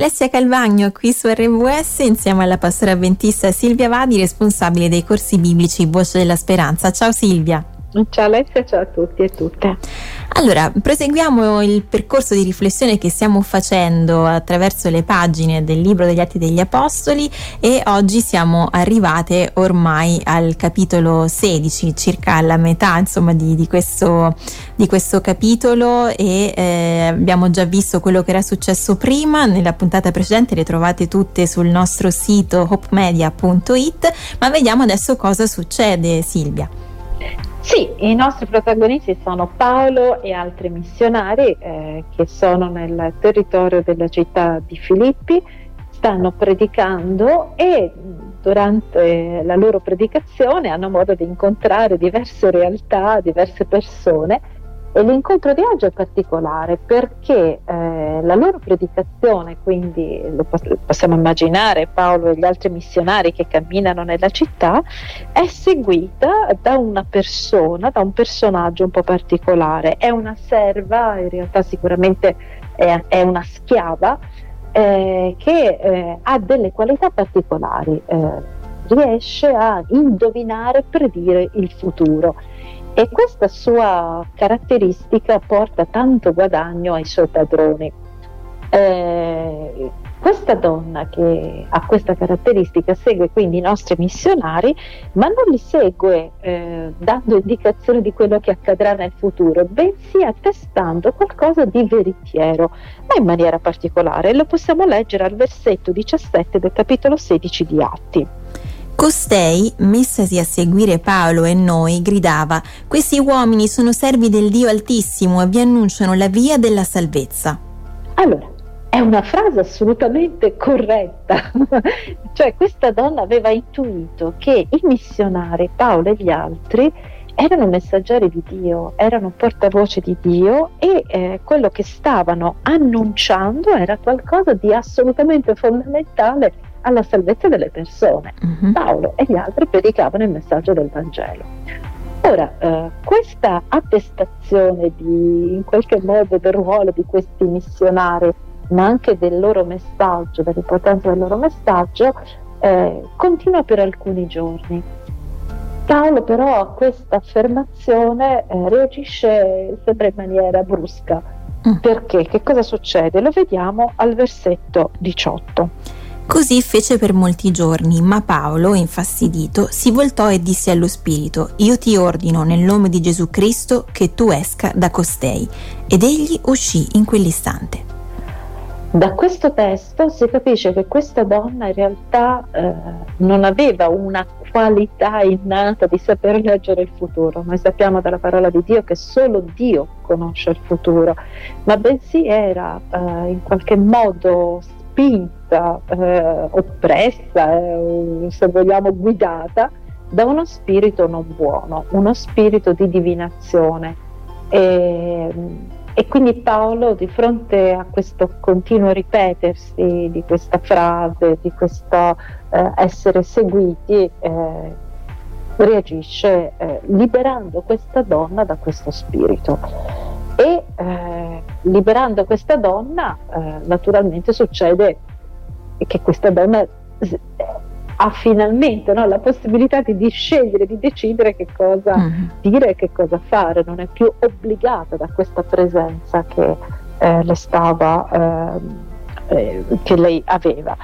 Alessia Calvagno qui su RWS insieme alla pastora avventista Silvia Vadi, responsabile dei corsi biblici Voce della Speranza. Ciao Silvia. Ciao Alessia, ciao a tutti e tutte. Allora, proseguiamo il percorso di riflessione che stiamo facendo attraverso le pagine del libro degli Atti degli Apostoli e oggi siamo arrivate ormai al capitolo 16, circa alla metà insomma di, di, questo, di questo, capitolo e eh, abbiamo già visto quello che era successo prima, nella puntata precedente le trovate tutte sul nostro sito hopemedia.it, ma vediamo adesso cosa succede Silvia. Sì, i nostri protagonisti sono Paolo e altri missionari eh, che sono nel territorio della città di Filippi, stanno predicando e durante la loro predicazione hanno modo di incontrare diverse realtà, diverse persone e l'incontro di oggi è particolare perché eh, la loro predicazione, quindi lo possiamo immaginare Paolo e gli altri missionari che camminano nella città, è seguita da una persona, da un personaggio un po' particolare. È una serva, in realtà sicuramente è, è una schiava, eh, che eh, ha delle qualità particolari, eh, riesce a indovinare, predire il futuro e questa sua caratteristica porta tanto guadagno ai suoi padroni. Eh, questa donna che ha questa caratteristica segue quindi i nostri missionari, ma non li segue eh, dando indicazioni di quello che accadrà nel futuro, bensì attestando qualcosa di veritiero, ma in maniera particolare. Lo possiamo leggere al versetto 17 del capitolo 16 di Atti. Costei, messasi a seguire Paolo e noi, gridava: Questi uomini sono servi del Dio Altissimo e vi annunciano la via della salvezza. Allora, è una frase assolutamente corretta. cioè, questa donna aveva intuito che i missionari, Paolo e gli altri, erano messaggeri di Dio, erano portavoce di Dio e eh, quello che stavano annunciando era qualcosa di assolutamente fondamentale alla salvezza delle persone. Uh-huh. Paolo e gli altri predicavano il messaggio del Vangelo. Ora, eh, questa attestazione di, in qualche modo del ruolo di questi missionari, ma anche del loro messaggio, dell'importanza del loro messaggio, eh, continua per alcuni giorni. Paolo però a questa affermazione eh, reagisce sempre in maniera brusca. Mm. Perché? Che cosa succede? Lo vediamo al versetto 18. Così fece per molti giorni, ma Paolo, infastidito, si voltò e disse allo spirito, Io ti ordino nel nome di Gesù Cristo che tu esca da costei. Ed egli uscì in quell'istante. Da questo testo si capisce che questa donna in realtà eh, non aveva una qualità innata di saper leggere il futuro. Noi sappiamo dalla parola di Dio che solo Dio conosce il futuro, ma bensì era eh, in qualche modo spinta, eh, oppressa, eh, se vogliamo guidata da uno spirito non buono, uno spirito di divinazione. E, e quindi Paolo di fronte a questo continuo ripetersi di questa frase, di questo eh, essere seguiti, eh, reagisce eh, liberando questa donna da questo spirito. E eh, liberando questa donna, eh, naturalmente succede che questa donna ha finalmente no, la possibilità di, di, scegliere, di decidere che cosa mm. dire e che cosa fare, non è più obbligata da questa presenza che eh, le stava, eh, eh, che lei aveva.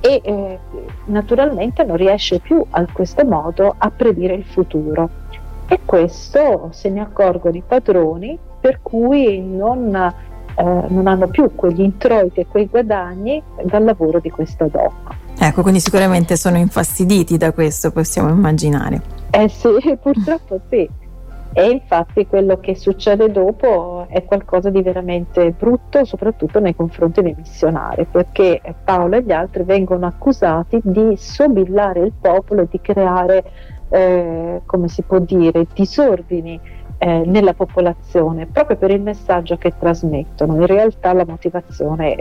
E eh, naturalmente non riesce più a questo modo a predire il futuro. E questo se ne accorgono i padroni, per cui non, eh, non hanno più quegli introiti e quei guadagni dal lavoro di questa donna. Ecco, quindi sicuramente sono infastiditi da questo, possiamo immaginare. Eh sì, purtroppo sì. E infatti quello che succede dopo è qualcosa di veramente brutto, soprattutto nei confronti dei missionari, perché Paolo e gli altri vengono accusati di sobillare il popolo e di creare, eh, come si può dire, disordini eh, nella popolazione, proprio per il messaggio che trasmettono. In realtà la motivazione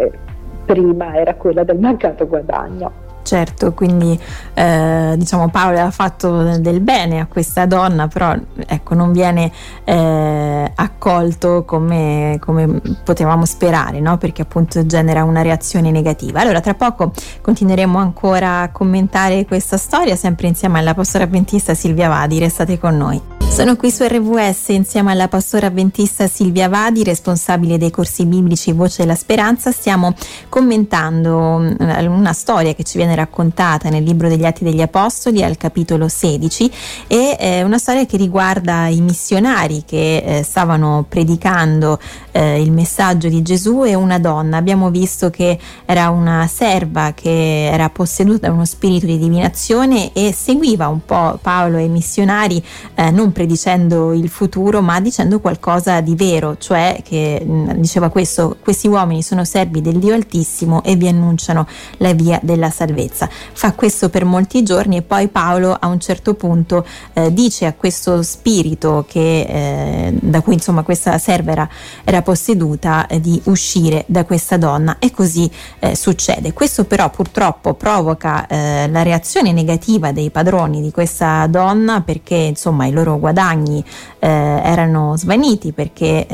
prima era quella del mancato guadagno. Certo, quindi eh, diciamo Paolo ha fatto del bene a questa donna, però ecco, non viene eh, accolto come, come, potevamo sperare, no? perché appunto genera una reazione negativa. Allora, tra poco continueremo ancora a commentare questa storia, sempre insieme alla pastora avventista Silvia Vadi, restate con noi. Sono qui su RVS insieme alla pastora avventista Silvia Vadi, responsabile dei corsi biblici Voce della Speranza. Stiamo commentando mm, una storia che ci viene raccontata nel libro degli Atti degli Apostoli al capitolo 16 e eh, una storia che riguarda i missionari che eh, stavano predicando eh, il messaggio di Gesù e una donna. Abbiamo visto che era una serva che era posseduta da uno spirito di divinazione e seguiva un po' Paolo e i missionari eh, non predicendo il futuro ma dicendo qualcosa di vero, cioè che mh, diceva questo, questi uomini sono servi del Dio Altissimo e vi annunciano la via della salvezza. Fa questo per molti giorni e poi Paolo a un certo punto eh, dice a questo spirito che, eh, da cui insomma questa serva era, era posseduta eh, di uscire da questa donna e così eh, succede. Questo però purtroppo provoca eh, la reazione negativa dei padroni di questa donna perché insomma i loro guadagni eh, erano svaniti perché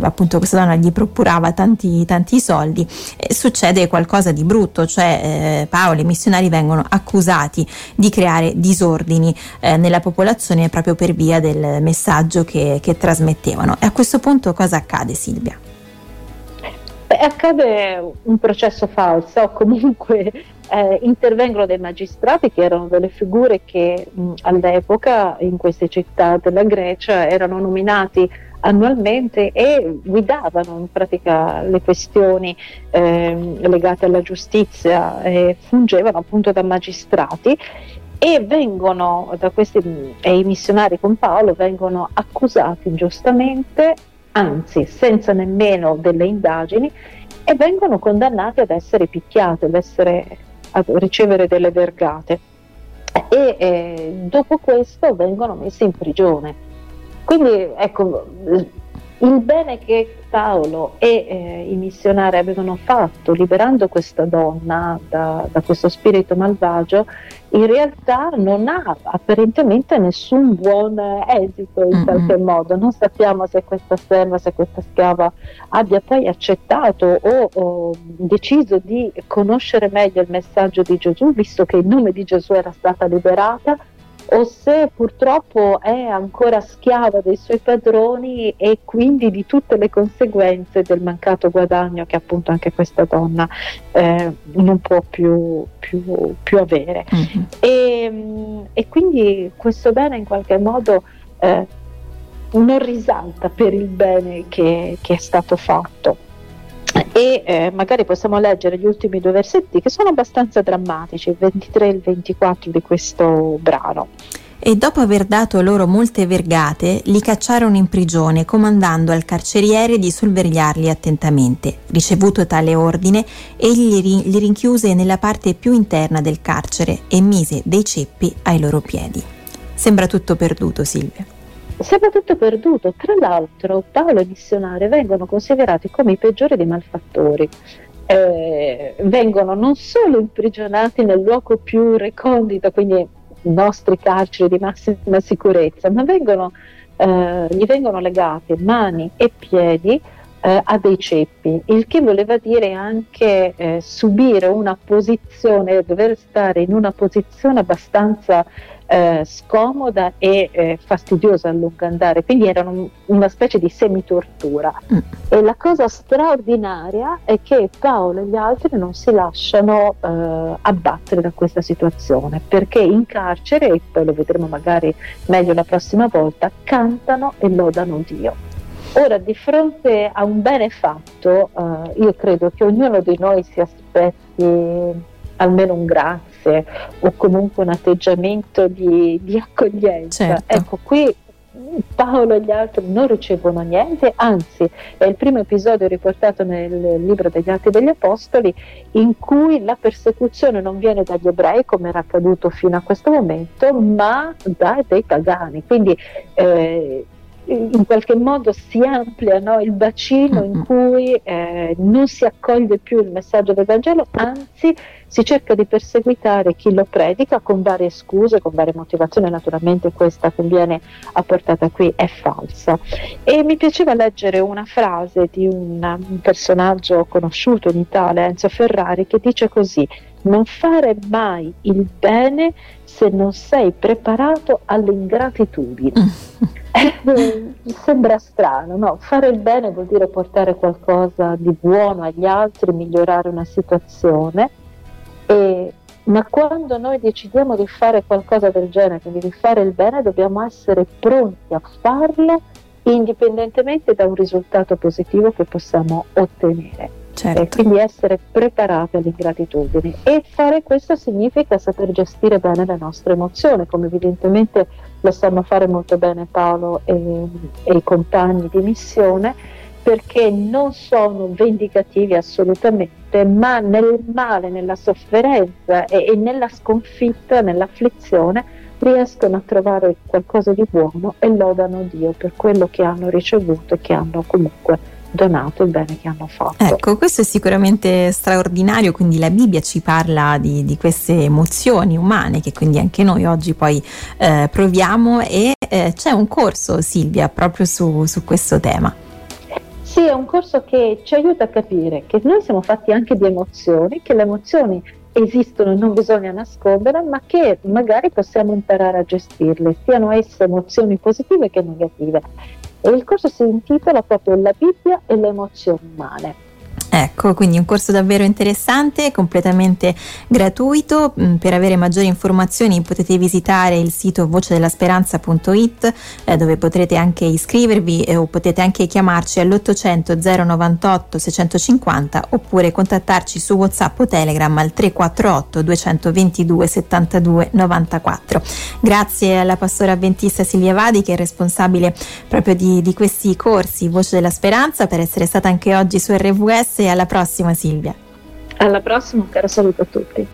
appunto questa donna gli procurava tanti, tanti soldi e succede qualcosa di brutto, cioè Paolo e i missionari vengono accusati di creare disordini eh, nella popolazione proprio per via del messaggio che, che trasmettevano. E a questo punto cosa accade Silvia? Beh, accade un processo falso, o comunque eh, intervengono dei magistrati che erano delle figure che mh, all'epoca in queste città della Grecia erano nominati annualmente e guidavano in pratica le questioni eh, legate alla giustizia e fungevano appunto da magistrati e vengono da questi e i missionari con Paolo vengono accusati ingiustamente anzi senza nemmeno delle indagini e vengono condannati ad essere picchiati ad, essere, a ricevere delle vergate. E eh, dopo questo vengono messi in prigione. Quindi ecco, il bene che Paolo e eh, i missionari avevano fatto liberando questa donna da, da, questo spirito malvagio, in realtà non ha apparentemente nessun buon esito in mm-hmm. qualche modo. Non sappiamo se questa serva, se questa schiava abbia poi accettato o, o deciso di conoscere meglio il messaggio di Gesù, visto che il nome di Gesù era stata liberata o se purtroppo è ancora schiava dei suoi padroni e quindi di tutte le conseguenze del mancato guadagno che appunto anche questa donna eh, non può più, più, più avere. Mm-hmm. E, e, quindi questo bene in qualche modo eh, non risalta per il bene che, che è stato fatto e eh, magari possiamo leggere gli ultimi due versetti che sono abbastanza drammatici, il 23 e il 24 di questo brano. E dopo aver dato loro molte vergate, li cacciarono in prigione, comandando al carceriere di sorvegliarli attentamente. Ricevuto tale ordine, egli li rinchiuse nella parte più interna del carcere e mise dei ceppi ai loro piedi. Sembra tutto perduto, Silvia sembra tutto perduto. Tra l'altro, Paolo e i missionari vengono considerati come i peggiori dei malfattori. Eh, vengono non solo imprigionati nel luogo più recondito, quindi nostri carceri di massima sicurezza, ma vengono, eh, gli vengono legati mani e piedi eh, a dei ceppi, il che voleva dire anche eh, subire una posizione, dover stare in una posizione abbastanza eh, scomoda e eh, fastidiosa a lungo andare, quindi erano una specie di semitortura. Mm. E la cosa straordinaria è che Paolo e gli altri non si lasciano eh, abbattere da questa situazione, perché in carcere, e poi lo vedremo magari meglio la prossima volta, cantano e lodano Dio. Ora, di fronte a un bene fatto, eh, io credo che ognuno di noi si aspetti almeno un grazie o comunque un atteggiamento di, di accoglienza. Certo. Ecco, qui Paolo e gli altri non ricevono niente, anzi è il primo episodio riportato nel libro degli Atti degli Apostoli in cui la persecuzione non viene dagli ebrei come era accaduto fino a questo momento, ma da dei pagani. Quindi eh, in qualche modo si amplia no, il bacino in cui eh, non si accoglie più il messaggio del Vangelo, anzi si cerca di perseguitare chi lo predica con varie scuse, con varie motivazioni, naturalmente questa che viene apportata qui è falsa. E mi piaceva leggere una frase di un, un personaggio conosciuto in Italia, Enzo Ferrari, che dice così, non fare mai il bene se non sei preparato all'ingratitudine. Eh, sembra strano, no? Fare il bene vuol dire portare qualcosa di buono agli altri, migliorare una situazione, e, ma quando noi decidiamo di fare qualcosa del genere, quindi di fare il bene, dobbiamo essere pronti a farlo indipendentemente da un risultato positivo che possiamo ottenere. Certo. E quindi essere preparati all'ingratitudine e fare questo significa saper gestire bene le nostre emozioni, come evidentemente lo sanno fare molto bene Paolo e, e i compagni di missione, perché non sono vendicativi assolutamente, ma nel male, nella sofferenza e, e nella sconfitta, nell'afflizione, riescono a trovare qualcosa di buono e lodano Dio per quello che hanno ricevuto e che hanno comunque donato il bene che hanno fatto. Ecco, questo è sicuramente straordinario, quindi la Bibbia ci parla di, di queste emozioni umane che quindi anche noi oggi poi eh, proviamo e eh, c'è un corso Silvia proprio su, su questo tema. Sì, è un corso che ci aiuta a capire che noi siamo fatti anche di emozioni, che le emozioni esistono e non bisogna nasconderle, ma che magari possiamo imparare a gestirle, siano esse emozioni positive che negative. E il corso si intitola proprio La Bibbia e le emozioni umane. Ecco, quindi un corso davvero interessante, completamente gratuito. Mm, per avere maggiori informazioni potete visitare il sito vocedellasperanza.it eh, dove potrete anche iscrivervi eh, o potete anche chiamarci all'800 098 650 oppure contattarci su WhatsApp o Telegram al 348 222 72 94. Grazie alla pastora avventista Silvia Vadi che è responsabile proprio di, di questi corsi Voce della Speranza per essere stata anche oggi su RVS e alla prossima Silvia. Alla prossima, un caro saluto a tutti.